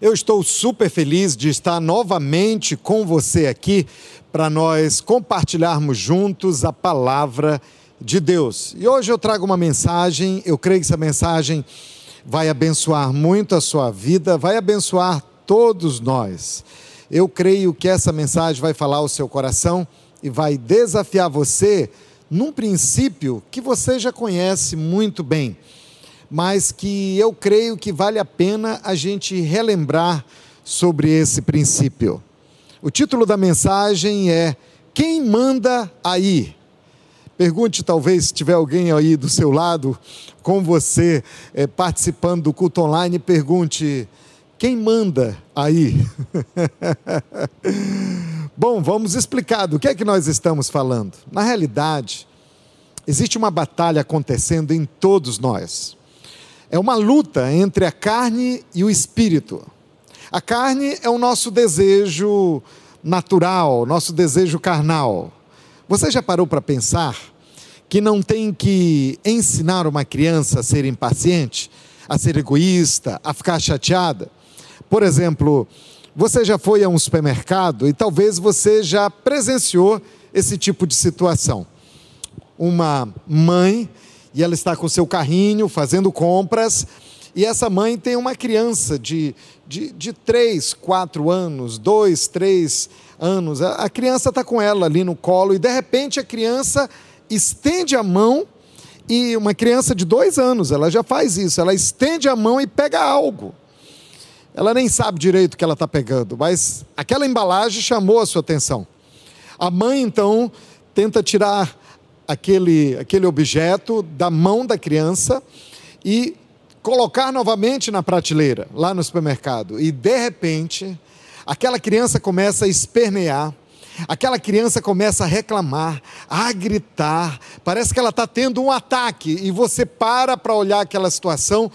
Eu estou super feliz de estar novamente com você aqui para nós compartilharmos juntos a palavra de Deus. E hoje eu trago uma mensagem, eu creio que essa mensagem vai abençoar muito a sua vida, vai abençoar todos nós. Eu creio que essa mensagem vai falar ao seu coração e vai desafiar você num princípio que você já conhece muito bem mas que eu creio que vale a pena a gente relembrar sobre esse princípio. O título da mensagem é Quem manda aí? Pergunte, talvez, se tiver alguém aí do seu lado, com você, é, participando do culto online, pergunte: quem manda aí? Bom, vamos explicar do que é que nós estamos falando. Na realidade, existe uma batalha acontecendo em todos nós. É uma luta entre a carne e o espírito. A carne é o nosso desejo natural, nosso desejo carnal. Você já parou para pensar que não tem que ensinar uma criança a ser impaciente, a ser egoísta, a ficar chateada? Por exemplo, você já foi a um supermercado e talvez você já presenciou esse tipo de situação. Uma mãe e ela está com seu carrinho fazendo compras. E essa mãe tem uma criança de, de, de três, quatro anos, dois, três anos. A, a criança está com ela ali no colo e de repente a criança estende a mão e uma criança de dois anos, ela já faz isso, ela estende a mão e pega algo. Ela nem sabe direito o que ela está pegando, mas aquela embalagem chamou a sua atenção. A mãe então tenta tirar aquele, aquele objeto da mão da criança e colocar novamente na prateleira, lá no supermercado. E de repente, aquela criança começa a espernear, aquela criança começa a reclamar, a gritar, parece que ela está tendo um ataque, e você para para olhar aquela situação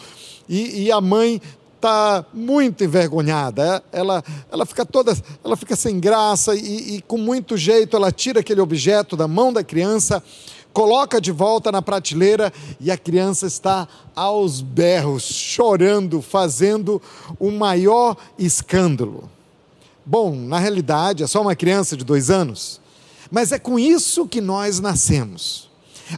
e, e a mãe está muito envergonhada. Ela, ela fica toda, ela fica sem graça e, e com muito jeito ela tira aquele objeto da mão da criança, coloca de volta na prateleira e a criança está aos berros, chorando, fazendo o maior escândalo. Bom, na realidade é só uma criança de dois anos, mas é com isso que nós nascemos.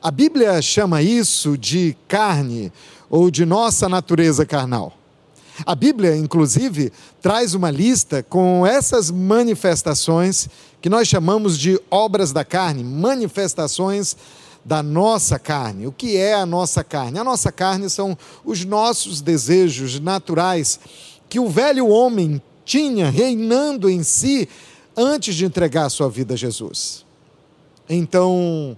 A Bíblia chama isso de carne ou de nossa natureza carnal. A Bíblia, inclusive, traz uma lista com essas manifestações que nós chamamos de obras da carne, manifestações da nossa carne. O que é a nossa carne? A nossa carne são os nossos desejos naturais que o velho homem tinha reinando em si antes de entregar sua vida a Jesus. Então,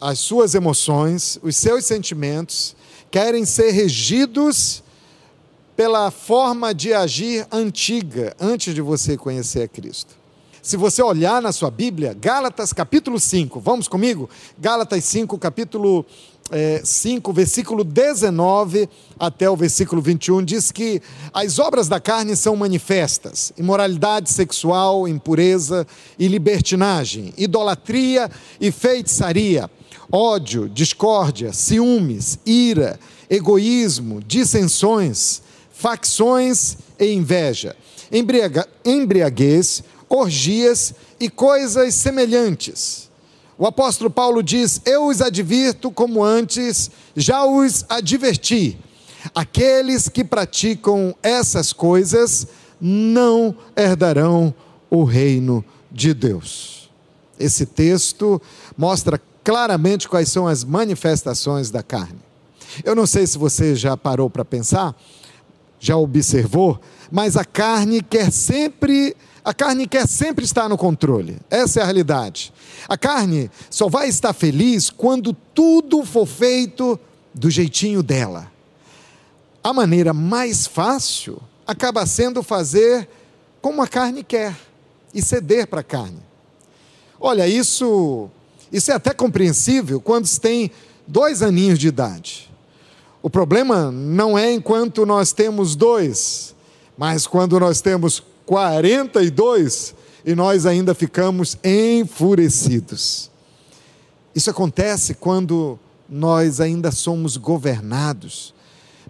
as suas emoções, os seus sentimentos querem ser regidos pela forma de agir antiga, antes de você conhecer a Cristo. Se você olhar na sua Bíblia, Gálatas capítulo 5, vamos comigo? Gálatas 5, capítulo é, 5, versículo 19 até o versículo 21, diz que as obras da carne são manifestas: imoralidade sexual, impureza e libertinagem, idolatria e feitiçaria, ódio, discórdia, ciúmes, ira, egoísmo, dissensões facções e inveja, embriaga, embriaguez, orgias e coisas semelhantes. O apóstolo Paulo diz: Eu os advirto como antes já os adverti. Aqueles que praticam essas coisas não herdarão o reino de Deus. Esse texto mostra claramente quais são as manifestações da carne. Eu não sei se você já parou para pensar, já observou, mas a carne quer sempre, a carne quer sempre estar no controle. Essa é a realidade. A carne só vai estar feliz quando tudo for feito do jeitinho dela. A maneira mais fácil acaba sendo fazer como a carne quer e ceder para a carne. Olha, isso, isso é até compreensível quando se tem dois aninhos de idade. O problema não é enquanto nós temos dois, mas quando nós temos 42 e nós ainda ficamos enfurecidos. Isso acontece quando nós ainda somos governados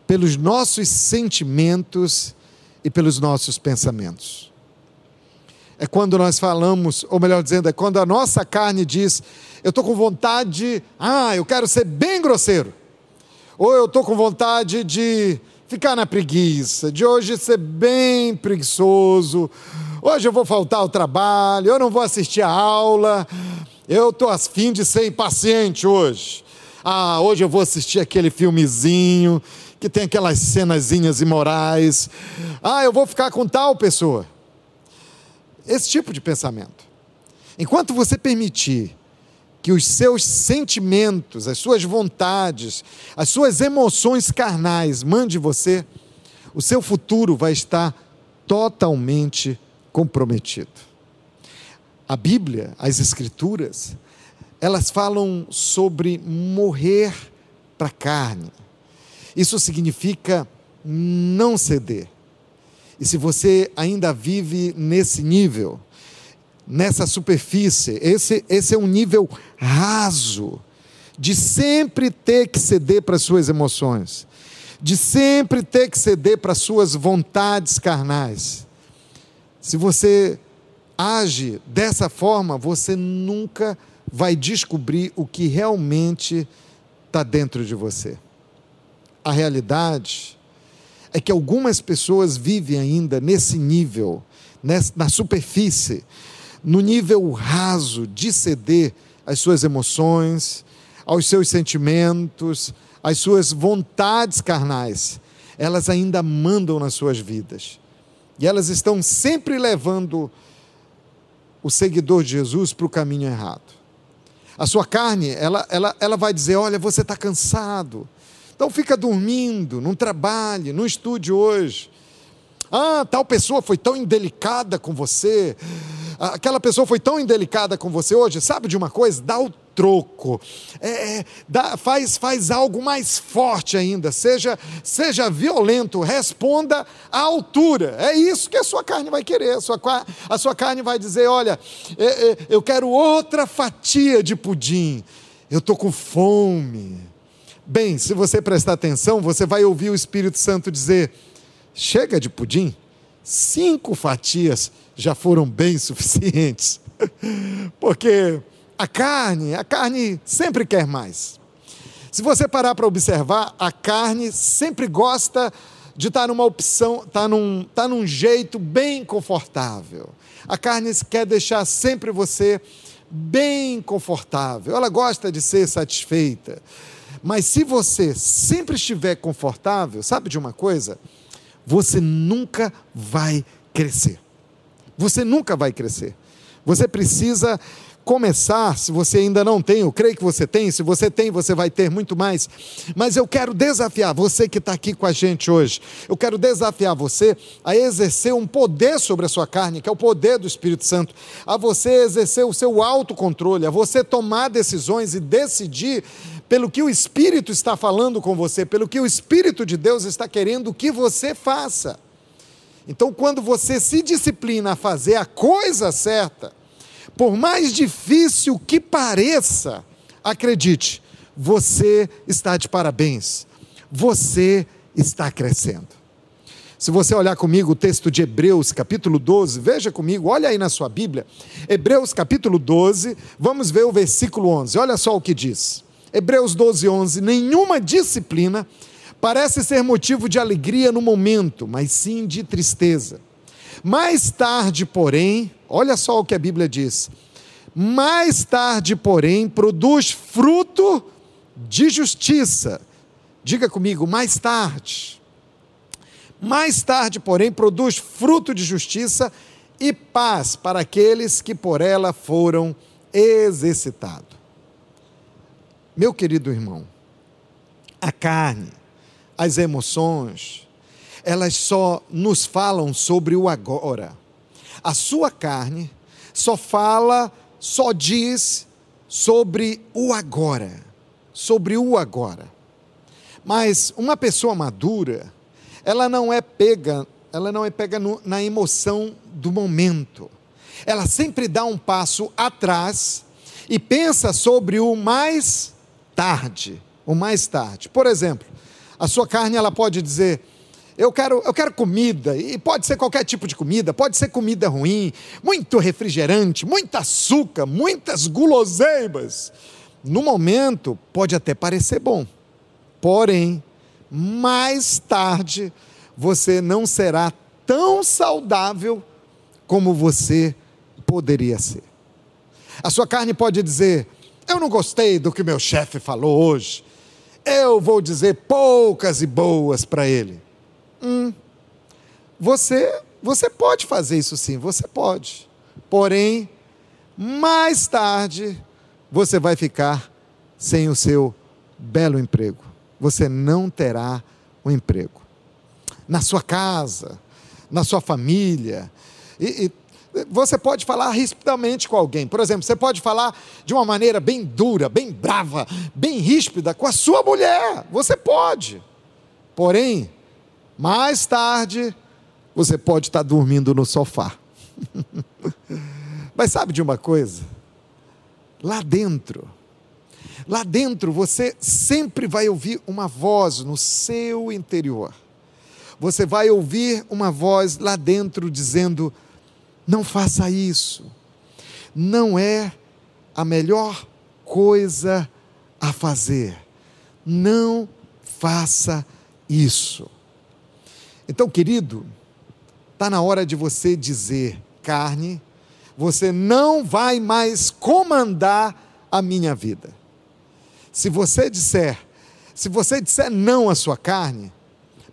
pelos nossos sentimentos e pelos nossos pensamentos. É quando nós falamos, ou melhor dizendo, é quando a nossa carne diz: Eu estou com vontade, ah, eu quero ser bem grosseiro. Ou eu estou com vontade de ficar na preguiça, de hoje ser bem preguiçoso. Hoje eu vou faltar ao trabalho, eu não vou assistir a aula. Eu estou afim de ser impaciente hoje. Ah, hoje eu vou assistir aquele filmezinho que tem aquelas cenazinhas imorais. Ah, eu vou ficar com tal pessoa. Esse tipo de pensamento. Enquanto você permitir que os seus sentimentos, as suas vontades, as suas emoções carnais mande você, o seu futuro vai estar totalmente comprometido. A Bíblia, as Escrituras, elas falam sobre morrer para a carne. Isso significa não ceder. E se você ainda vive nesse nível, nessa superfície, esse, esse é um nível raso, de sempre ter que ceder para as suas emoções, de sempre ter que ceder para as suas vontades carnais. Se você age dessa forma, você nunca vai descobrir o que realmente está dentro de você. A realidade é que algumas pessoas vivem ainda nesse nível, na superfície, no nível raso de ceder às suas emoções, aos seus sentimentos, às suas vontades carnais. Elas ainda mandam nas suas vidas. E elas estão sempre levando o seguidor de Jesus para o caminho errado. A sua carne, ela, ela, ela vai dizer: olha, você está cansado. Então fica dormindo, não trabalhe, não estude hoje. Ah, tal pessoa foi tão indelicada com você. Aquela pessoa foi tão indelicada com você hoje. Sabe de uma coisa? Dá o troco. É, é, dá, faz, faz algo mais forte ainda. Seja, seja violento. Responda à altura. É isso que a sua carne vai querer. A sua, a sua carne vai dizer: olha, é, é, eu quero outra fatia de pudim. Eu estou com fome. Bem, se você prestar atenção, você vai ouvir o Espírito Santo dizer: chega de pudim, cinco fatias já foram bem suficientes. Porque a carne, a carne sempre quer mais. Se você parar para observar, a carne sempre gosta de estar numa opção, estar num, estar num jeito bem confortável. A carne quer deixar sempre você bem confortável. Ela gosta de ser satisfeita. Mas se você sempre estiver confortável, sabe de uma coisa? Você nunca vai crescer. Você nunca vai crescer. Você precisa começar, se você ainda não tem, eu creio que você tem, se você tem, você vai ter muito mais. Mas eu quero desafiar você que está aqui com a gente hoje, eu quero desafiar você a exercer um poder sobre a sua carne, que é o poder do Espírito Santo, a você exercer o seu autocontrole, a você tomar decisões e decidir pelo que o Espírito está falando com você, pelo que o Espírito de Deus está querendo que você faça. Então, quando você se disciplina a fazer a coisa certa, por mais difícil que pareça, acredite, você está de parabéns, você está crescendo. Se você olhar comigo o texto de Hebreus, capítulo 12, veja comigo, olha aí na sua Bíblia, Hebreus, capítulo 12, vamos ver o versículo 11, olha só o que diz. Hebreus 12, 11: Nenhuma disciplina parece ser motivo de alegria no momento, mas sim de tristeza. Mais tarde, porém, olha só o que a Bíblia diz: mais tarde, porém, produz fruto de justiça. Diga comigo, mais tarde. Mais tarde, porém, produz fruto de justiça e paz para aqueles que por ela foram exercitados. Meu querido irmão, a carne, as emoções, elas só nos falam sobre o agora. A sua carne só fala, só diz sobre o agora, sobre o agora. Mas uma pessoa madura, ela não é pega, ela não é pega no, na emoção do momento. Ela sempre dá um passo atrás e pensa sobre o mais tarde, o mais tarde. Por exemplo, a sua carne ela pode dizer: eu quero, eu quero comida, e pode ser qualquer tipo de comida, pode ser comida ruim, muito refrigerante, muito açúcar, muitas guloseimas. No momento, pode até parecer bom, porém, mais tarde, você não será tão saudável como você poderia ser. A sua carne pode dizer: Eu não gostei do que meu chefe falou hoje. Eu vou dizer poucas e boas para ele. Hum, você, você pode fazer isso sim, você pode. Porém, mais tarde, você vai ficar sem o seu belo emprego. Você não terá um emprego. Na sua casa, na sua família. E, e, você pode falar rispidamente com alguém. Por exemplo, você pode falar de uma maneira bem dura, bem brava, bem ríspida com a sua mulher. Você pode. Porém, mais tarde, você pode estar dormindo no sofá. Mas sabe de uma coisa? Lá dentro, lá dentro você sempre vai ouvir uma voz no seu interior. Você vai ouvir uma voz lá dentro dizendo: não faça isso. Não é a melhor coisa a fazer. Não faça isso. Então, querido, está na hora de você dizer, carne, você não vai mais comandar a minha vida. Se você disser, se você disser não à sua carne,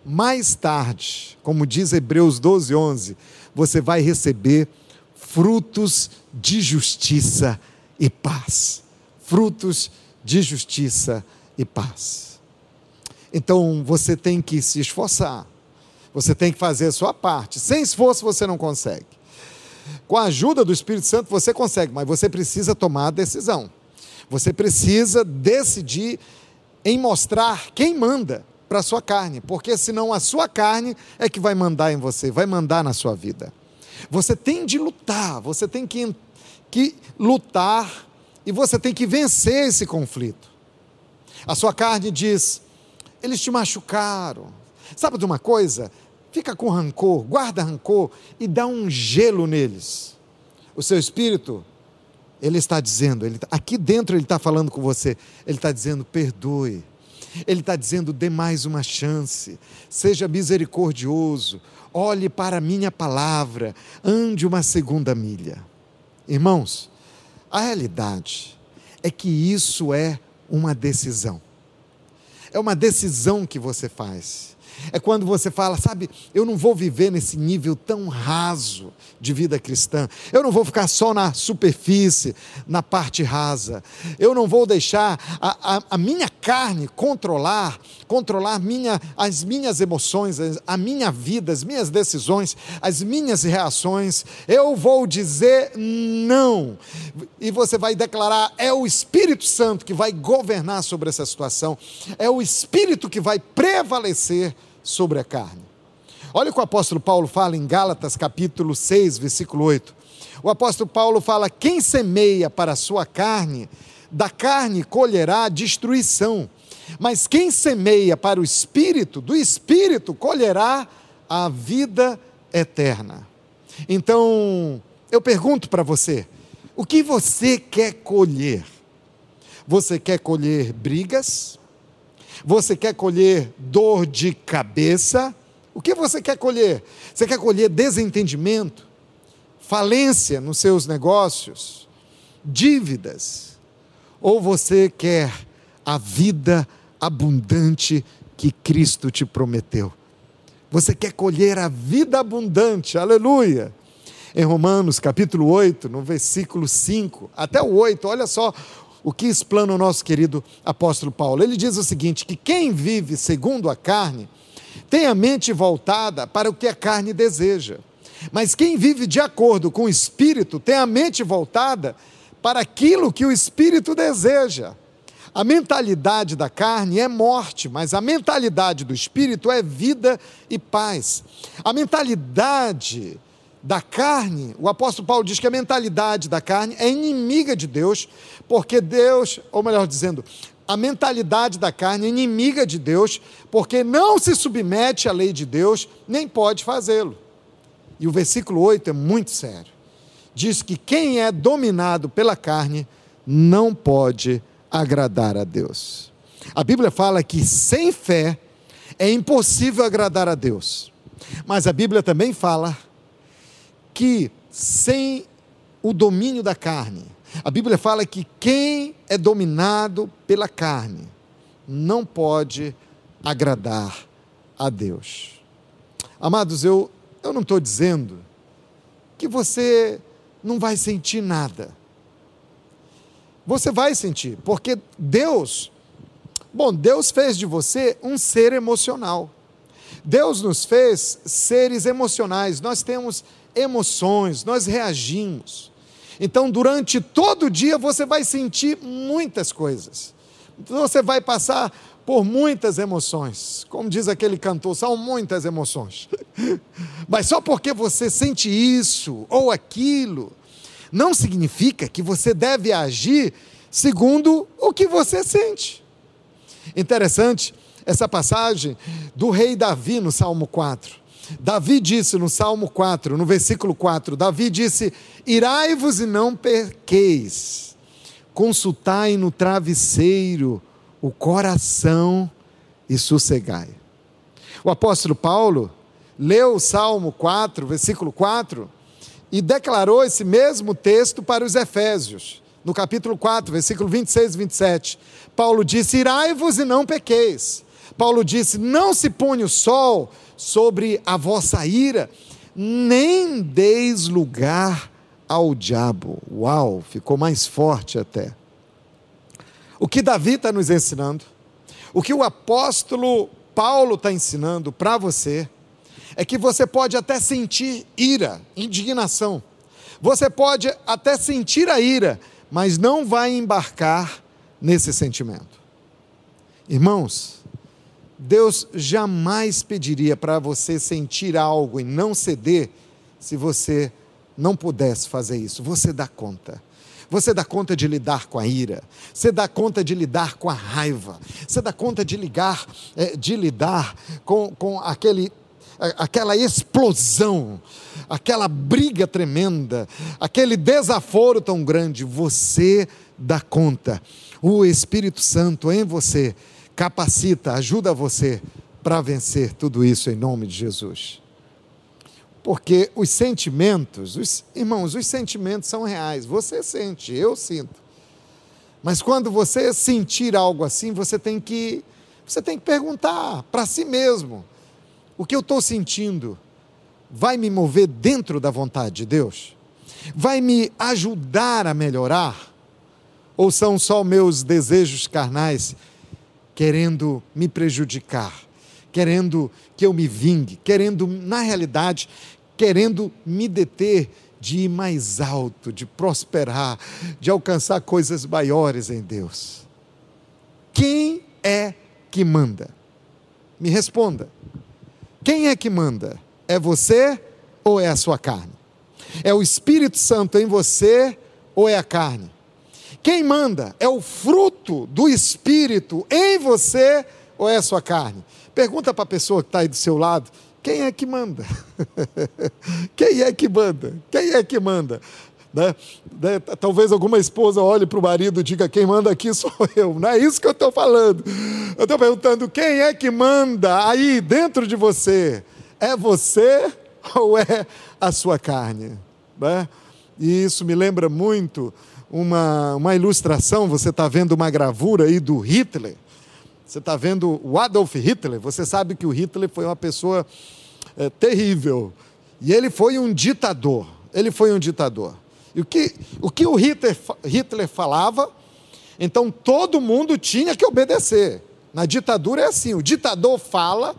mais tarde, como diz Hebreus 12, 11, você vai receber frutos de justiça e paz. Frutos de justiça e paz. Então você tem que se esforçar você tem que fazer a sua parte. Sem esforço você não consegue. Com a ajuda do Espírito Santo você consegue, mas você precisa tomar a decisão. Você precisa decidir em mostrar quem manda para a sua carne, porque senão a sua carne é que vai mandar em você, vai mandar na sua vida. Você tem de lutar, você tem que, que lutar e você tem que vencer esse conflito. A sua carne diz: eles te machucaram. Sabe de uma coisa? fica com rancor, guarda rancor e dá um gelo neles. O seu espírito, ele está dizendo, ele, tá, aqui dentro ele está falando com você, ele está dizendo: perdoe. Ele está dizendo: dê mais uma chance, seja misericordioso, olhe para a minha palavra, ande uma segunda milha. Irmãos, a realidade é que isso é uma decisão. É uma decisão que você faz. É quando você fala, sabe, eu não vou viver nesse nível tão raso de vida cristã. Eu não vou ficar só na superfície, na parte rasa. Eu não vou deixar a, a, a minha carne controlar, controlar minha, as minhas emoções, a minha vida, as minhas decisões, as minhas reações. Eu vou dizer não. E você vai declarar: é o Espírito Santo que vai governar sobre essa situação, é o Espírito que vai prevalecer sobre a carne. Olha o que o apóstolo Paulo fala em Gálatas capítulo 6, versículo 8. O apóstolo Paulo fala: Quem semeia para a sua carne, da carne colherá destruição. Mas quem semeia para o espírito, do espírito colherá a vida eterna. Então, eu pergunto para você: o que você quer colher? Você quer colher brigas? Você quer colher dor de cabeça? O que você quer colher? Você quer colher desentendimento, falência nos seus negócios, dívidas? Ou você quer a vida abundante que Cristo te prometeu? Você quer colher a vida abundante, aleluia! Em Romanos capítulo 8, no versículo 5, até o 8, olha só o que explana o nosso querido apóstolo Paulo. Ele diz o seguinte: que quem vive segundo a carne tem a mente voltada para o que a carne deseja. Mas quem vive de acordo com o espírito tem a mente voltada para aquilo que o espírito deseja. A mentalidade da carne é morte, mas a mentalidade do espírito é vida e paz. A mentalidade da carne, o apóstolo Paulo diz que a mentalidade da carne é inimiga de Deus, porque Deus, ou melhor dizendo, a mentalidade da carne é inimiga de Deus, porque não se submete à lei de Deus, nem pode fazê-lo. E o versículo 8 é muito sério. Diz que quem é dominado pela carne não pode agradar a Deus. A Bíblia fala que sem fé é impossível agradar a Deus. Mas a Bíblia também fala que sem o domínio da carne, a Bíblia fala que quem é dominado pela carne não pode agradar a Deus. Amados, eu, eu não estou dizendo que você não vai sentir nada. Você vai sentir, porque Deus, bom, Deus fez de você um ser emocional. Deus nos fez seres emocionais, nós temos emoções, nós reagimos. Então, durante todo o dia, você vai sentir muitas coisas. Você vai passar por muitas emoções. Como diz aquele cantor, são muitas emoções. Mas só porque você sente isso ou aquilo, não significa que você deve agir segundo o que você sente. Interessante essa passagem do rei Davi no Salmo 4. Davi disse no Salmo 4, no versículo 4, Davi disse: Irai-vos e não perqueis, consultai no travesseiro o coração e sossegai. O apóstolo Paulo leu o Salmo 4, versículo 4, e declarou esse mesmo texto para os Efésios, no capítulo 4, versículo 26 e 27. Paulo disse: Irai-vos e não pequeis. Paulo disse: Não se põe o sol sobre a vossa ira, nem deis lugar ao diabo. Uau, ficou mais forte até. O que Davi está nos ensinando, o que o apóstolo Paulo está ensinando para você, é que você pode até sentir ira, indignação. Você pode até sentir a ira, mas não vai embarcar nesse sentimento. Irmãos, Deus jamais pediria para você sentir algo e não ceder se você não pudesse fazer isso. Você dá conta. Você dá conta de lidar com a ira, você dá conta de lidar com a raiva, você dá conta de ligar, é, de lidar com, com aquele, aquela explosão, aquela briga tremenda, aquele desaforo tão grande. Você dá conta. O Espírito Santo em você capacita, ajuda você para vencer tudo isso em nome de Jesus. Porque os sentimentos, os, irmãos, os sentimentos são reais. Você sente, eu sinto. Mas quando você sentir algo assim, você tem que você tem que perguntar para si mesmo: o que eu estou sentindo vai me mover dentro da vontade de Deus? Vai me ajudar a melhorar? Ou são só meus desejos carnais querendo me prejudicar, querendo que eu me vingue, querendo, na realidade, querendo me deter de ir mais alto, de prosperar, de alcançar coisas maiores em Deus. Quem é que manda? Me responda. Quem é que manda? É você ou é a sua carne? É o Espírito Santo em você ou é a carne? Quem manda? É o fruto do Espírito em você ou é a sua carne? Pergunta para a pessoa que está aí do seu lado: quem é que manda? quem é que manda? Quem é que manda? Né? né? Talvez alguma esposa olhe para o marido e diga: quem manda aqui sou eu. Não é isso que eu estou falando. Eu estou perguntando: quem é que manda aí dentro de você? É você ou é a sua carne? Né? E isso me lembra muito uma, uma ilustração, você está vendo uma gravura aí do Hitler. Você está vendo o Adolf Hitler. Você sabe que o Hitler foi uma pessoa é, terrível. E ele foi um ditador. Ele foi um ditador. E o que o, que o Hitler, Hitler falava, então todo mundo tinha que obedecer. Na ditadura é assim: o ditador fala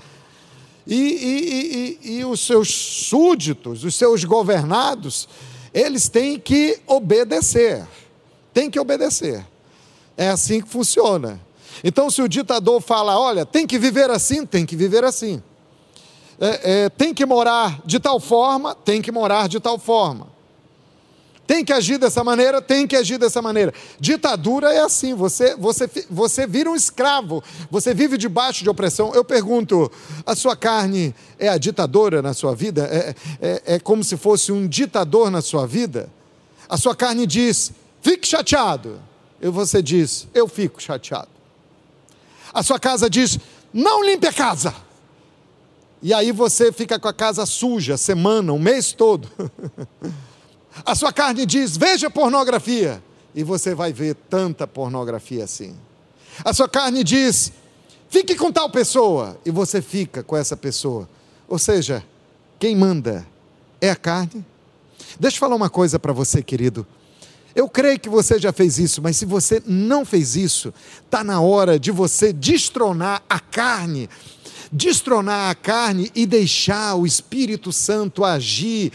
e, e, e, e os seus súditos, os seus governados, eles têm que obedecer. Tem que obedecer. É assim que funciona. Então, se o ditador fala, olha, tem que viver assim, tem que viver assim. É, é, tem que morar de tal forma, tem que morar de tal forma. Tem que agir dessa maneira, tem que agir dessa maneira. Ditadura é assim, você, você, você vira um escravo, você vive debaixo de opressão. Eu pergunto, a sua carne é a ditadora na sua vida? É, é, é como se fosse um ditador na sua vida? A sua carne diz, fique chateado. E você diz, eu fico chateado. A sua casa diz, não limpe a casa. E aí você fica com a casa suja, semana, um mês todo. A sua carne diz: veja pornografia. E você vai ver tanta pornografia assim. A sua carne diz: fique com tal pessoa. E você fica com essa pessoa. Ou seja, quem manda é a carne. Deixa eu falar uma coisa para você, querido. Eu creio que você já fez isso, mas se você não fez isso, está na hora de você destronar a carne destronar a carne e deixar o Espírito Santo agir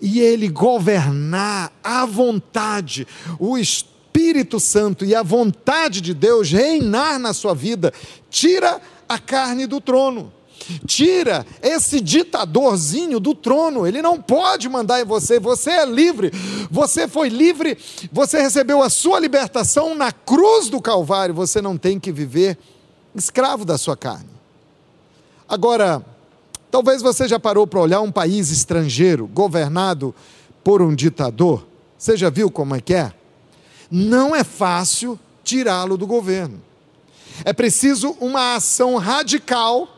e ele governar à vontade. O Espírito Santo e a vontade de Deus reinar na sua vida. Tira a carne do trono. Tira esse ditadorzinho do trono, ele não pode mandar em você, você é livre, você foi livre, você recebeu a sua libertação na cruz do Calvário, você não tem que viver escravo da sua carne. Agora, talvez você já parou para olhar um país estrangeiro governado por um ditador. Você já viu como é que é? Não é fácil tirá-lo do governo. É preciso uma ação radical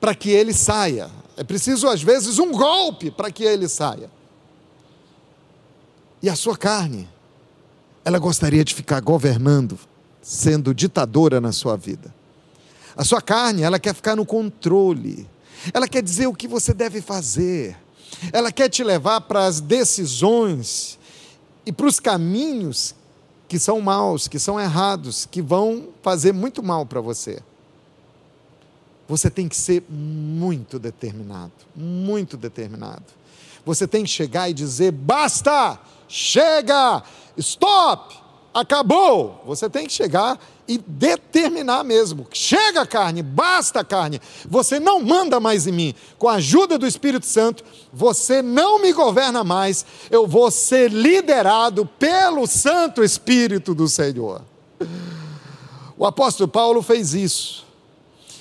para que ele saia. É preciso, às vezes, um golpe para que ele saia. E a sua carne, ela gostaria de ficar governando, sendo ditadora na sua vida. A sua carne, ela quer ficar no controle. Ela quer dizer o que você deve fazer. Ela quer te levar para as decisões e para os caminhos que são maus, que são errados, que vão fazer muito mal para você. Você tem que ser muito determinado, muito determinado. Você tem que chegar e dizer: basta, chega, stop, acabou. Você tem que chegar e determinar mesmo: chega carne, basta carne, você não manda mais em mim. Com a ajuda do Espírito Santo, você não me governa mais, eu vou ser liderado pelo Santo Espírito do Senhor. O apóstolo Paulo fez isso.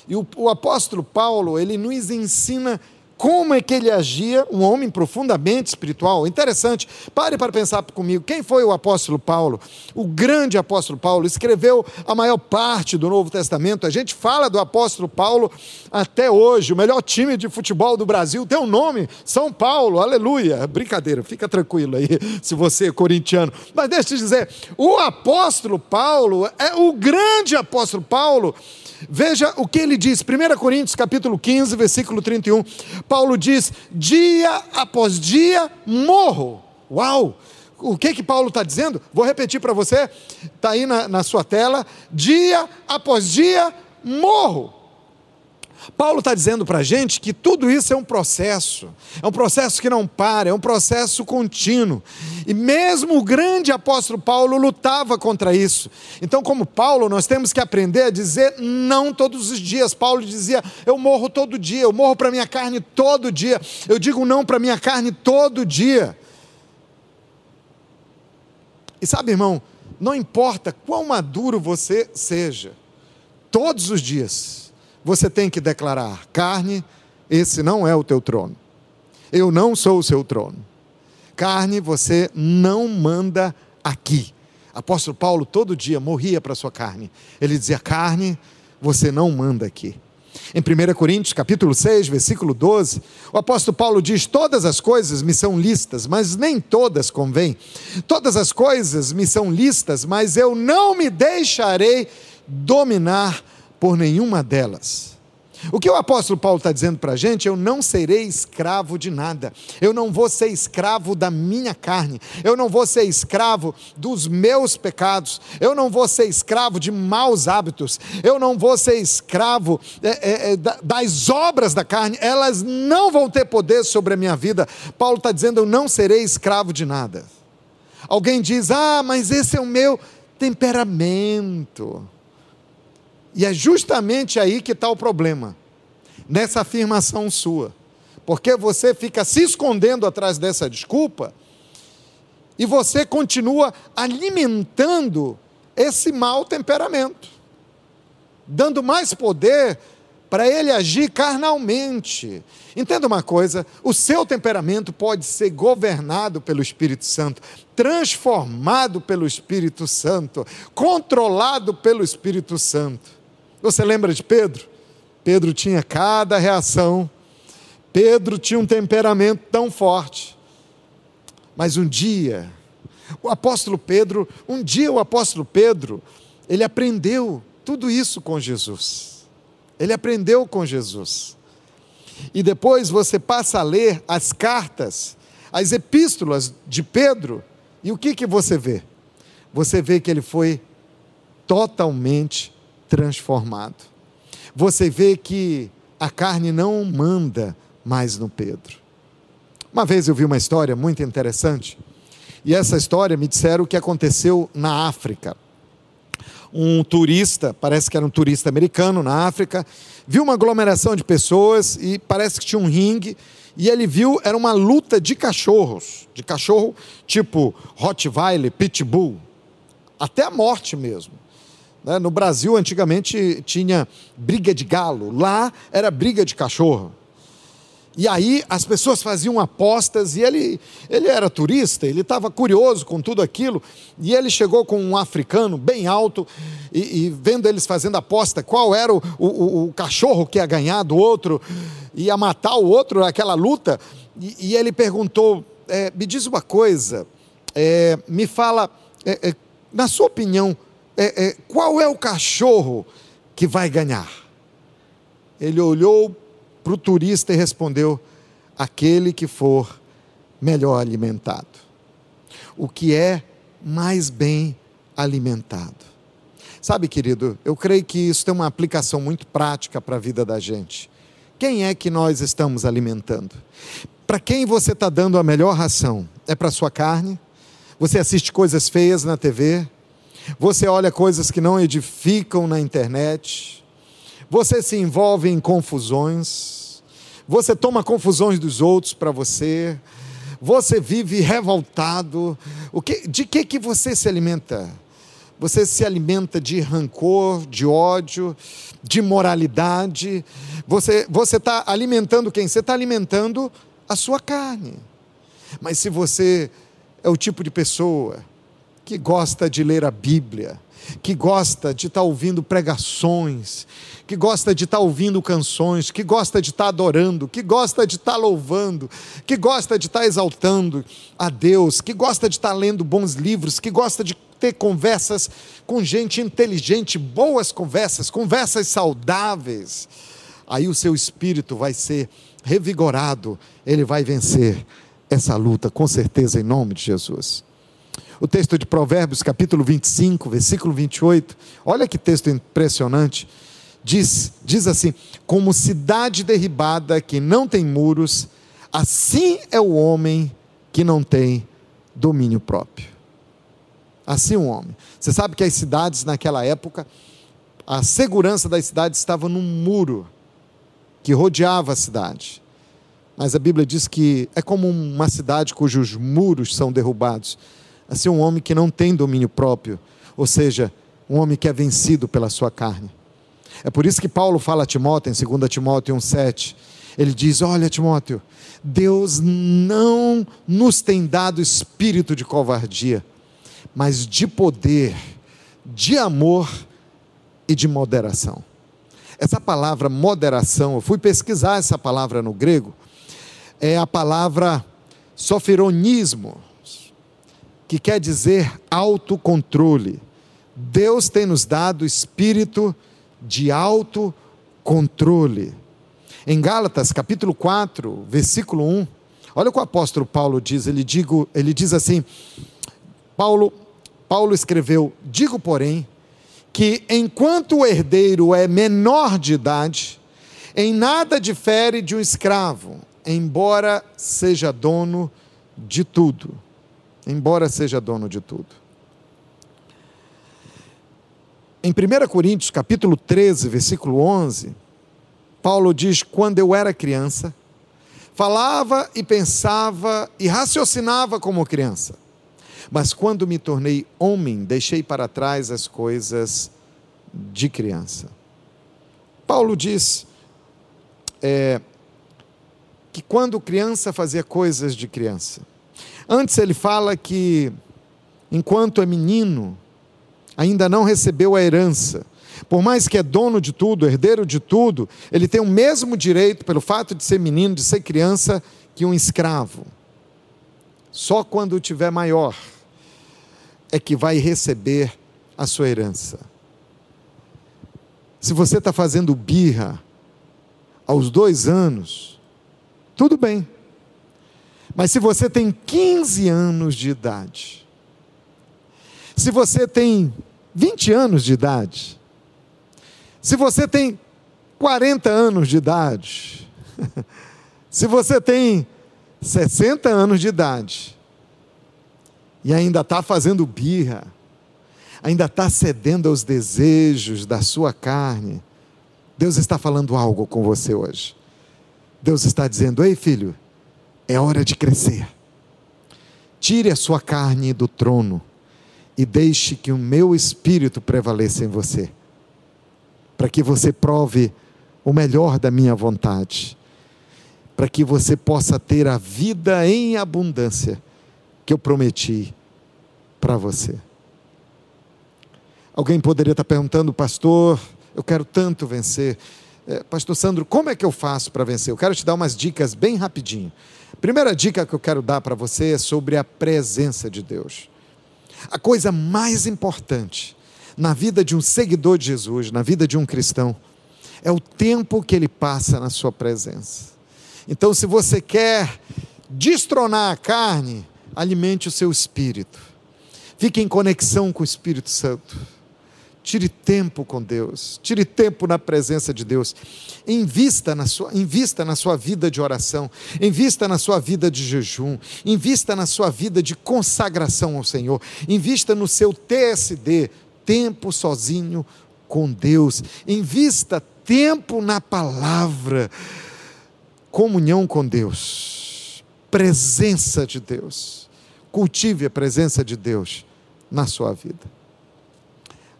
E o, o apóstolo Paulo, ele nos ensina como é que ele agia, um homem profundamente espiritual. Interessante, pare para pensar comigo. Quem foi o apóstolo Paulo? O grande apóstolo Paulo escreveu a maior parte do Novo Testamento. A gente fala do apóstolo Paulo até hoje. O melhor time de futebol do Brasil tem um nome: São Paulo, aleluia. Brincadeira, fica tranquilo aí, se você é corintiano. Mas deixa eu te dizer: o apóstolo Paulo é o grande apóstolo Paulo Veja o que ele diz, 1 Coríntios capítulo 15, versículo 31. Paulo diz: dia após dia morro. Uau! O que que Paulo está dizendo? Vou repetir para você, está aí na, na sua tela. Dia após dia morro. Paulo está dizendo para a gente que tudo isso é um processo, é um processo que não para, é um processo contínuo. E mesmo o grande apóstolo Paulo lutava contra isso. Então, como Paulo, nós temos que aprender a dizer não todos os dias. Paulo dizia: Eu morro todo dia, eu morro para minha carne todo dia, eu digo não para minha carne todo dia. E sabe, irmão, não importa quão maduro você seja, todos os dias, você tem que declarar: carne, esse não é o teu trono. Eu não sou o seu trono. Carne, você não manda aqui. Apóstolo Paulo todo dia morria para sua carne. Ele dizia: carne, você não manda aqui. Em 1 Coríntios, capítulo 6, versículo 12, o apóstolo Paulo diz: Todas as coisas me são listas, mas nem todas convêm. Todas as coisas me são listas, mas eu não me deixarei dominar por nenhuma delas. O que o apóstolo Paulo está dizendo para a gente? Eu não serei escravo de nada, eu não vou ser escravo da minha carne, eu não vou ser escravo dos meus pecados, eu não vou ser escravo de maus hábitos, eu não vou ser escravo é, é, é das obras da carne, elas não vão ter poder sobre a minha vida. Paulo está dizendo: eu não serei escravo de nada. Alguém diz: ah, mas esse é o meu temperamento. E é justamente aí que está o problema, nessa afirmação sua. Porque você fica se escondendo atrás dessa desculpa e você continua alimentando esse mau temperamento, dando mais poder para ele agir carnalmente. Entenda uma coisa: o seu temperamento pode ser governado pelo Espírito Santo, transformado pelo Espírito Santo, controlado pelo Espírito Santo. Você lembra de Pedro? Pedro tinha cada reação, Pedro tinha um temperamento tão forte. Mas um dia, o apóstolo Pedro, um dia o apóstolo Pedro, ele aprendeu tudo isso com Jesus. Ele aprendeu com Jesus. E depois você passa a ler as cartas, as epístolas de Pedro, e o que que você vê? Você vê que ele foi totalmente transformado. Você vê que a carne não manda mais no Pedro. Uma vez eu vi uma história muito interessante, e essa história me disseram que aconteceu na África. Um turista, parece que era um turista americano na África, viu uma aglomeração de pessoas e parece que tinha um ringue, e ele viu, era uma luta de cachorros, de cachorro tipo Rottweiler, Pitbull, até a morte mesmo. Né? No Brasil, antigamente, tinha briga de galo, lá era briga de cachorro. E aí as pessoas faziam apostas e ele, ele era turista, ele estava curioso com tudo aquilo. E ele chegou com um africano bem alto e, e vendo eles fazendo aposta, qual era o, o, o, cachorro que ia ganhar do outro, ia matar o outro naquela luta. E, e ele perguntou: é, Me diz uma coisa, é, me fala, é, é na sua opinião, é, é, qual é o cachorro que vai ganhar? Ele olhou para o turista e respondeu: aquele que for melhor alimentado. O que é mais bem alimentado. Sabe, querido, eu creio que isso tem uma aplicação muito prática para a vida da gente. Quem é que nós estamos alimentando? Para quem você está dando a melhor ração? É para sua carne? Você assiste coisas feias na TV? Você olha coisas que não edificam na internet? Você se envolve em confusões, você toma confusões dos outros para você, você vive revoltado. O que, de que, que você se alimenta? Você se alimenta de rancor, de ódio, de moralidade. Você está alimentando quem? Você está alimentando a sua carne. Mas se você é o tipo de pessoa que gosta de ler a Bíblia, que gosta de estar tá ouvindo pregações, que gosta de estar tá ouvindo canções, que gosta de estar tá adorando, que gosta de estar louvando, que gosta de estar exaltando a Deus, que gosta de estar lendo bons livros, que gosta de ter conversas com gente inteligente, boas conversas, conversas saudáveis. Aí o seu espírito vai ser revigorado, ele vai vencer essa luta, com certeza, em nome de Jesus. O texto de Provérbios, capítulo 25, versículo 28, olha que texto impressionante. Diz, diz assim: Como cidade derribada que não tem muros, assim é o homem que não tem domínio próprio. Assim o homem. Você sabe que as cidades naquela época, a segurança das cidades estava num muro que rodeava a cidade. Mas a Bíblia diz que é como uma cidade cujos muros são derrubados a ser um homem que não tem domínio próprio, ou seja, um homem que é vencido pela sua carne. É por isso que Paulo fala a Timóteo, em 2 Timóteo 1,7, ele diz: Olha, Timóteo, Deus não nos tem dado espírito de covardia, mas de poder, de amor e de moderação. Essa palavra moderação, eu fui pesquisar essa palavra no grego, é a palavra sofironismo que quer dizer autocontrole. Deus tem nos dado espírito de autocontrole. Em Gálatas, capítulo 4, versículo 1, olha o que o apóstolo Paulo diz, ele, digo, ele diz assim, Paulo, Paulo escreveu, digo porém, que enquanto o herdeiro é menor de idade, em nada difere de um escravo, embora seja dono de tudo embora seja dono de tudo. Em 1 Coríntios, capítulo 13, versículo 11, Paulo diz: Quando eu era criança, falava e pensava e raciocinava como criança. Mas quando me tornei homem, deixei para trás as coisas de criança. Paulo diz é, que quando criança fazia coisas de criança. Antes ele fala que enquanto é menino, ainda não recebeu a herança. Por mais que é dono de tudo, herdeiro de tudo, ele tem o mesmo direito, pelo fato de ser menino, de ser criança, que um escravo. Só quando tiver maior é que vai receber a sua herança. Se você está fazendo birra aos dois anos, tudo bem. Mas se você tem 15 anos de idade, se você tem 20 anos de idade, se você tem 40 anos de idade, se você tem 60 anos de idade e ainda está fazendo birra, ainda está cedendo aos desejos da sua carne, Deus está falando algo com você hoje. Deus está dizendo: Ei, filho, é hora de crescer. Tire a sua carne do trono e deixe que o meu espírito prevaleça em você, para que você prove o melhor da minha vontade, para que você possa ter a vida em abundância que eu prometi para você. Alguém poderia estar perguntando, pastor, eu quero tanto vencer. É, pastor Sandro, como é que eu faço para vencer? Eu quero te dar umas dicas bem rapidinho. Primeira dica que eu quero dar para você é sobre a presença de Deus. A coisa mais importante na vida de um seguidor de Jesus, na vida de um cristão, é o tempo que ele passa na sua presença. Então, se você quer destronar a carne, alimente o seu espírito. Fique em conexão com o Espírito Santo. Tire tempo com Deus, tire tempo na presença de Deus. Invista na sua, invista na sua vida de oração, invista na sua vida de jejum, invista na sua vida de consagração ao Senhor, invista no seu TSD, tempo sozinho com Deus. Invista tempo na palavra, comunhão com Deus, presença de Deus. Cultive a presença de Deus na sua vida.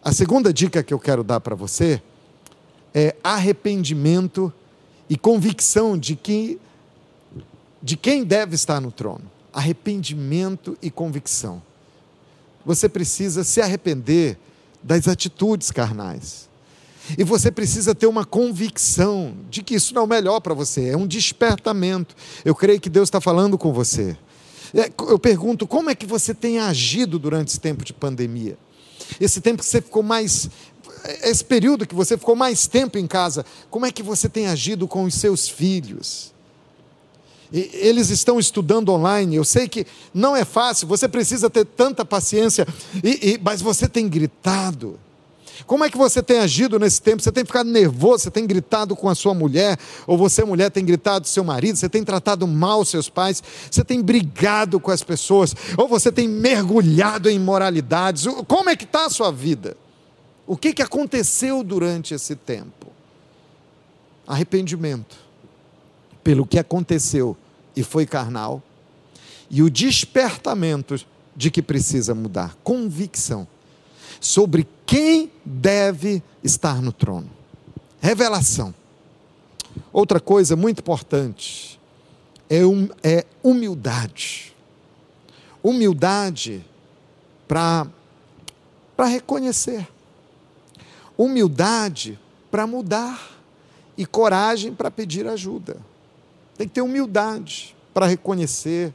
A segunda dica que eu quero dar para você é arrependimento e convicção de que de quem deve estar no trono. Arrependimento e convicção. Você precisa se arrepender das atitudes carnais. E você precisa ter uma convicção de que isso não é o melhor para você, é um despertamento. Eu creio que Deus está falando com você. É, eu pergunto, como é que você tem agido durante esse tempo de pandemia? Esse tempo que você ficou mais. Esse período que você ficou mais tempo em casa, como é que você tem agido com os seus filhos? Eles estão estudando online. Eu sei que não é fácil, você precisa ter tanta paciência, e, e, mas você tem gritado. Como é que você tem agido nesse tempo? Você tem ficado nervoso, você tem gritado com a sua mulher, ou você, mulher, tem gritado com seu marido, você tem tratado mal seus pais, você tem brigado com as pessoas, ou você tem mergulhado em imoralidades. Como é que está a sua vida? O que, que aconteceu durante esse tempo? Arrependimento pelo que aconteceu e foi carnal, e o despertamento de que precisa mudar, convicção sobre quem deve estar no trono. Revelação. Outra coisa muito importante é, um, é humildade. Humildade para reconhecer. Humildade para mudar. E coragem para pedir ajuda. Tem que ter humildade para reconhecer.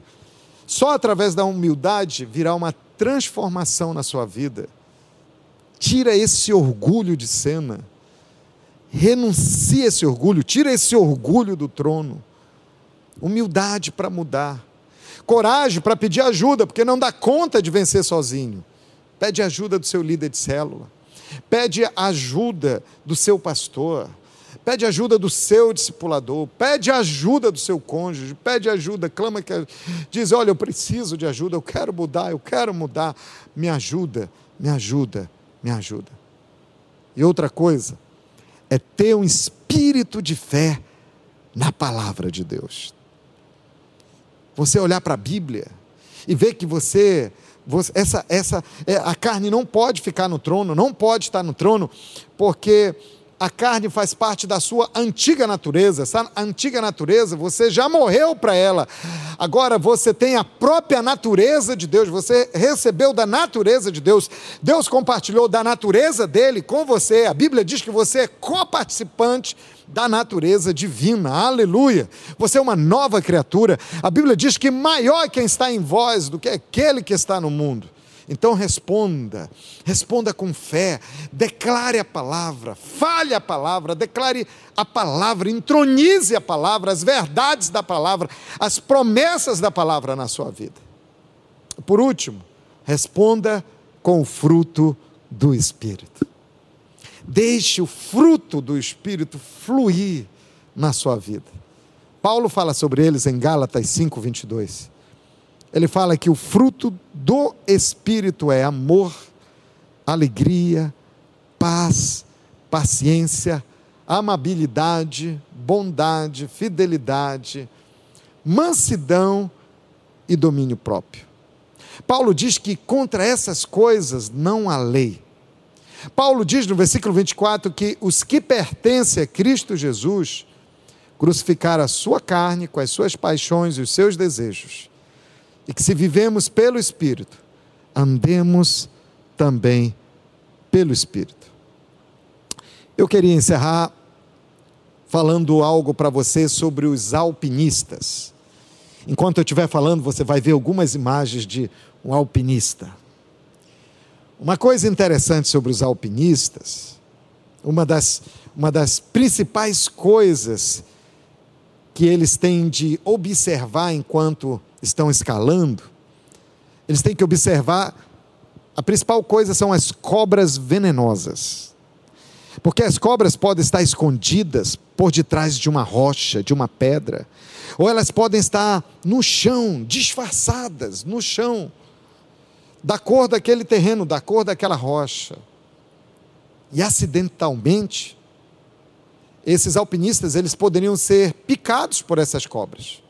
Só através da humildade virá uma transformação na sua vida Tira esse orgulho de cena. Renuncia esse orgulho, tira esse orgulho do trono. Humildade para mudar. Coragem para pedir ajuda, porque não dá conta de vencer sozinho. Pede ajuda do seu líder de célula. Pede ajuda do seu pastor. Pede ajuda do seu discipulador, pede ajuda do seu cônjuge, pede ajuda, clama que diz: "Olha, eu preciso de ajuda, eu quero mudar, eu quero mudar, me ajuda, me ajuda" me ajuda. E outra coisa é ter um espírito de fé na palavra de Deus. Você olhar para a Bíblia e vê que você, você essa, essa, é, a carne não pode ficar no trono, não pode estar no trono, porque a carne faz parte da sua antiga natureza. Essa antiga natureza, você já morreu para ela. Agora você tem a própria natureza de Deus, você recebeu da natureza de Deus. Deus compartilhou da natureza dele com você. A Bíblia diz que você é coparticipante da natureza divina. Aleluia! Você é uma nova criatura. A Bíblia diz que maior é quem está em vós do que aquele que está no mundo. Então responda, responda com fé, declare a palavra, fale a palavra, declare a palavra, entronize a palavra, as verdades da palavra, as promessas da palavra na sua vida. Por último, responda com o fruto do Espírito. Deixe o fruto do Espírito fluir na sua vida. Paulo fala sobre eles em Gálatas 5, 22 ele fala que o fruto do Espírito é amor, alegria, paz, paciência, amabilidade, bondade, fidelidade, mansidão e domínio próprio. Paulo diz que contra essas coisas não há lei. Paulo diz no versículo 24 que os que pertencem a Cristo Jesus crucificaram a sua carne com as suas paixões e os seus desejos e que se vivemos pelo Espírito, andemos também pelo Espírito. Eu queria encerrar falando algo para você sobre os alpinistas. Enquanto eu estiver falando, você vai ver algumas imagens de um alpinista. Uma coisa interessante sobre os alpinistas, uma das, uma das principais coisas que eles têm de observar enquanto estão escalando, eles têm que observar. A principal coisa são as cobras venenosas. Porque as cobras podem estar escondidas por detrás de uma rocha, de uma pedra, ou elas podem estar no chão, disfarçadas no chão, da cor daquele terreno, da cor daquela rocha. E acidentalmente, esses alpinistas eles poderiam ser picados por essas cobras.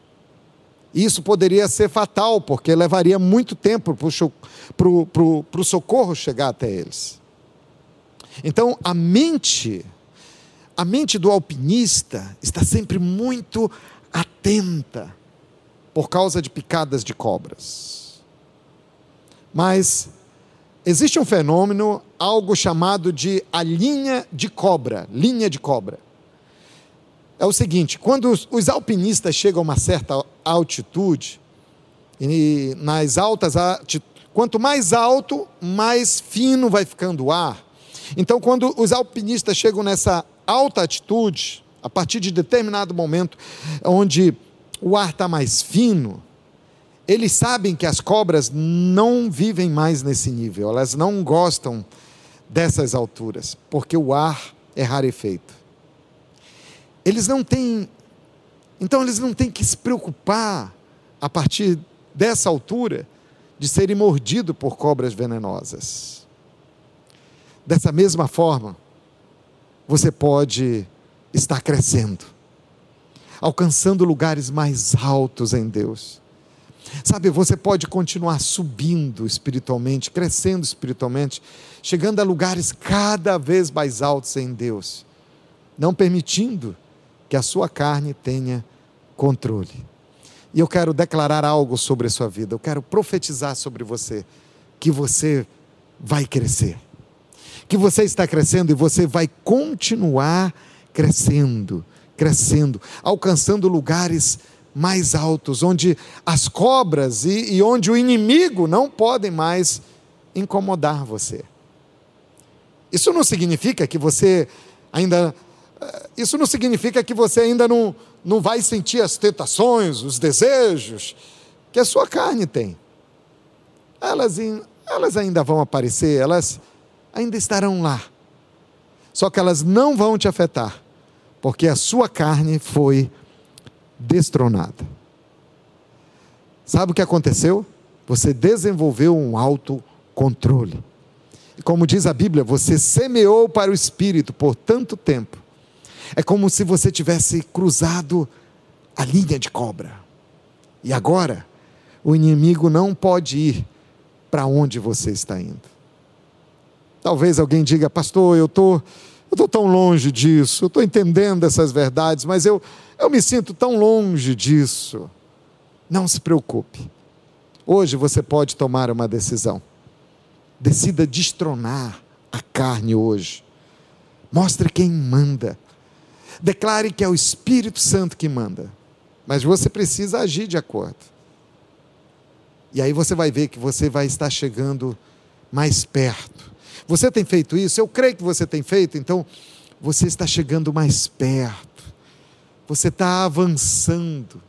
Isso poderia ser fatal, porque levaria muito tempo para o socorro chegar até eles. Então, a mente, a mente do alpinista está sempre muito atenta por causa de picadas de cobras. Mas existe um fenômeno, algo chamado de a linha de cobra, linha de cobra é o seguinte: quando os, alpinistas chegam a uma certa altitude, e nas altas quanto mais alto, mais fino vai ficando o ar. Então, quando os alpinistas chegam nessa alta altitude, a partir de determinado momento, onde o ar está mais fino, eles sabem que as cobras não vivem mais nesse nível, elas não gostam dessas alturas, porque o ar é rarefeito. Eles não têm. Então, eles não têm que se preocupar, a partir dessa altura, de serem mordidos por cobras venenosas. Dessa mesma forma, você pode estar crescendo, alcançando lugares mais altos em Deus. Sabe, você pode continuar subindo espiritualmente, crescendo espiritualmente, chegando a lugares cada vez mais altos em Deus, não permitindo que a sua carne tenha controle. E eu quero declarar algo sobre a sua vida, eu quero profetizar sobre você que você vai crescer. Que você está crescendo e você vai continuar crescendo, crescendo, alcançando lugares mais altos, onde as cobras e, e onde o inimigo não podem mais incomodar você. Isso não significa que você ainda isso não significa que você ainda não, não vai sentir as tentações, os desejos que a sua carne tem. Elas, elas ainda vão aparecer, elas ainda estarão lá. Só que elas não vão te afetar, porque a sua carne foi destronada. Sabe o que aconteceu? Você desenvolveu um autocontrole. E como diz a Bíblia, você semeou para o espírito por tanto tempo é como se você tivesse cruzado a linha de cobra. E agora o inimigo não pode ir para onde você está indo. Talvez alguém diga, pastor, eu tô, estou tão longe disso, eu estou entendendo essas verdades, mas eu, eu me sinto tão longe disso. Não se preocupe. Hoje você pode tomar uma decisão. Decida destronar a carne hoje. Mostre quem manda. Declare que é o Espírito Santo que manda. Mas você precisa agir de acordo. E aí você vai ver que você vai estar chegando mais perto. Você tem feito isso? Eu creio que você tem feito, então você está chegando mais perto. Você está avançando.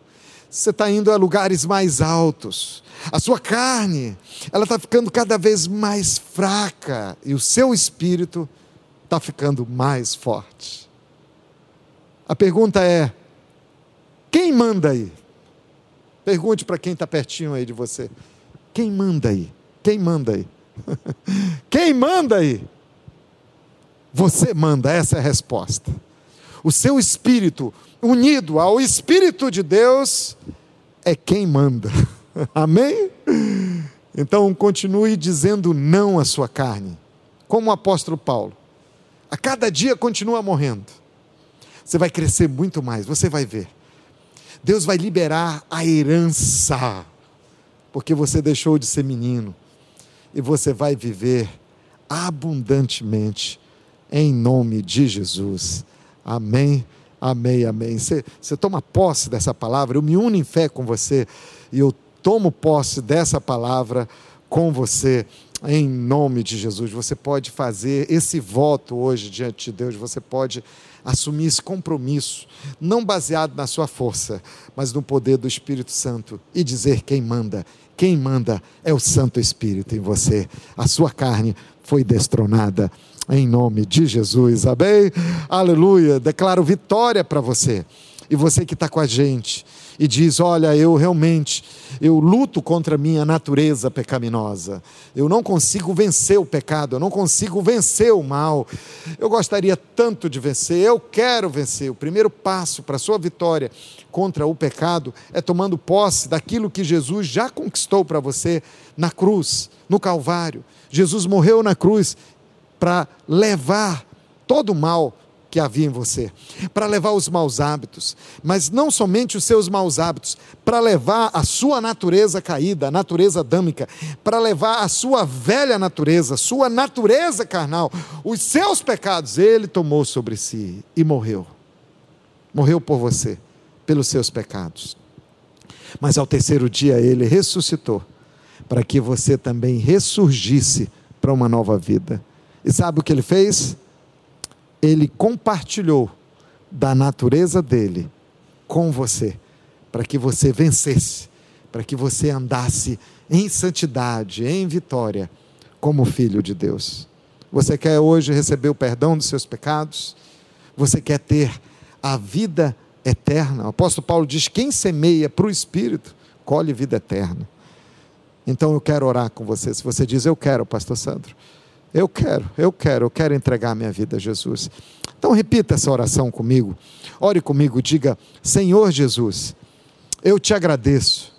Você está indo a lugares mais altos. A sua carne, ela está ficando cada vez mais fraca. E o seu espírito está ficando mais forte. A pergunta é: quem manda aí? Pergunte para quem está pertinho aí de você. Quem manda aí? Quem manda aí? quem manda aí? Você manda, essa é a resposta. O seu espírito, unido ao Espírito de Deus, é quem manda. Amém? Então continue dizendo não à sua carne, como o apóstolo Paulo. A cada dia continua morrendo. Você vai crescer muito mais, você vai ver. Deus vai liberar a herança, porque você deixou de ser menino, e você vai viver abundantemente, em nome de Jesus. Amém, amém, amém. Você, você toma posse dessa palavra, eu me uno em fé com você, e eu tomo posse dessa palavra com você em nome de Jesus. Você pode fazer esse voto hoje diante de Deus, você pode assumir esse compromisso, não baseado na sua força, mas no poder do Espírito Santo e dizer quem manda. Quem manda é o Santo Espírito em você. A sua carne foi destronada em nome de Jesus. Amém? Aleluia. Declaro vitória para você. E você que está com a gente e diz: Olha, eu realmente, eu luto contra a minha natureza pecaminosa, eu não consigo vencer o pecado, eu não consigo vencer o mal, eu gostaria tanto de vencer, eu quero vencer. O primeiro passo para a sua vitória contra o pecado é tomando posse daquilo que Jesus já conquistou para você na cruz, no Calvário. Jesus morreu na cruz para levar todo o mal que havia em você, para levar os maus hábitos, mas não somente os seus maus hábitos, para levar a sua natureza caída, a natureza adâmica, para levar a sua velha natureza, sua natureza carnal, os seus pecados, ele tomou sobre si e morreu. Morreu por você, pelos seus pecados. Mas ao terceiro dia ele ressuscitou, para que você também ressurgisse para uma nova vida. E sabe o que ele fez? Ele compartilhou da natureza dele com você, para que você vencesse, para que você andasse em santidade, em vitória, como filho de Deus. Você quer hoje receber o perdão dos seus pecados? Você quer ter a vida eterna? O apóstolo Paulo diz: quem semeia para o Espírito, colhe vida eterna. Então eu quero orar com você. Se você diz, eu quero, Pastor Sandro eu quero, eu quero, eu quero entregar minha vida a Jesus. Então repita essa oração comigo. Ore comigo, diga: Senhor Jesus, eu te agradeço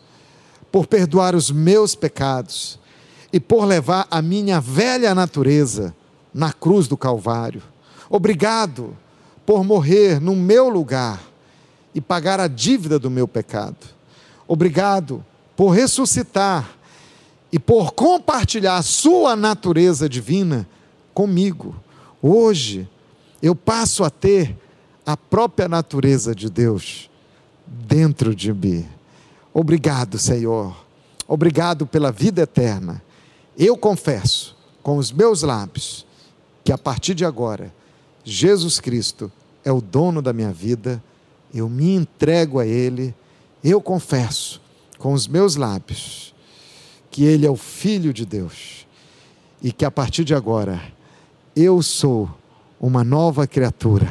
por perdoar os meus pecados e por levar a minha velha natureza na cruz do Calvário. Obrigado por morrer no meu lugar e pagar a dívida do meu pecado. Obrigado por ressuscitar e por compartilhar sua natureza divina comigo. Hoje, eu passo a ter a própria natureza de Deus dentro de mim. Obrigado, Senhor. Obrigado pela vida eterna. Eu confesso com os meus lábios que a partir de agora, Jesus Cristo é o dono da minha vida, eu me entrego a Ele, eu confesso com os meus lábios que Ele é o Filho de Deus e que a partir de agora eu sou uma nova criatura.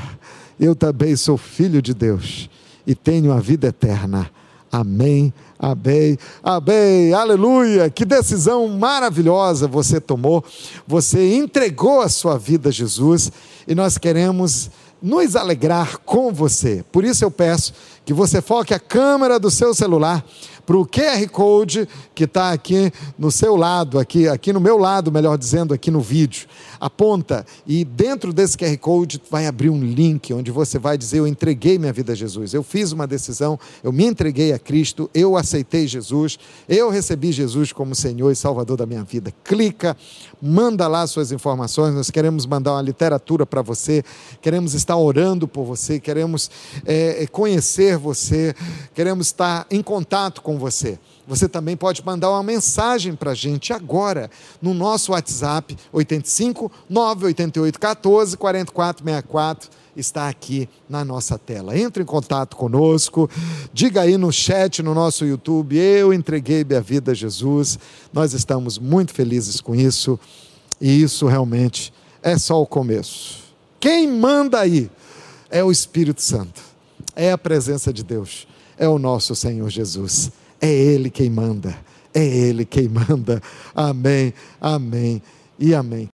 Eu também sou filho de Deus e tenho a vida eterna. Amém, amém, amém, aleluia. Que decisão maravilhosa você tomou. Você entregou a sua vida a Jesus e nós queremos nos alegrar com você. Por isso eu peço que você foque a câmera do seu celular para o QR Code que está aqui no seu lado, aqui, aqui no meu lado, melhor dizendo, aqui no vídeo. Aponta e dentro desse QR Code vai abrir um link onde você vai dizer: Eu entreguei minha vida a Jesus, eu fiz uma decisão, eu me entreguei a Cristo, eu aceitei Jesus, eu recebi Jesus como Senhor e Salvador da minha vida. Clica, manda lá suas informações, nós queremos mandar uma literatura para você, queremos estar orando por você, queremos é, conhecer você, queremos estar em contato com você. Você também pode mandar uma mensagem para a gente agora no nosso WhatsApp 85 988 14 44 64 está aqui na nossa tela. Entre em contato conosco, diga aí no chat no nosso YouTube, eu entreguei minha vida a Jesus. Nós estamos muito felizes com isso e isso realmente é só o começo. Quem manda aí é o Espírito Santo, é a presença de Deus, é o nosso Senhor Jesus. É Ele quem manda, é Ele quem manda. Amém, amém e amém.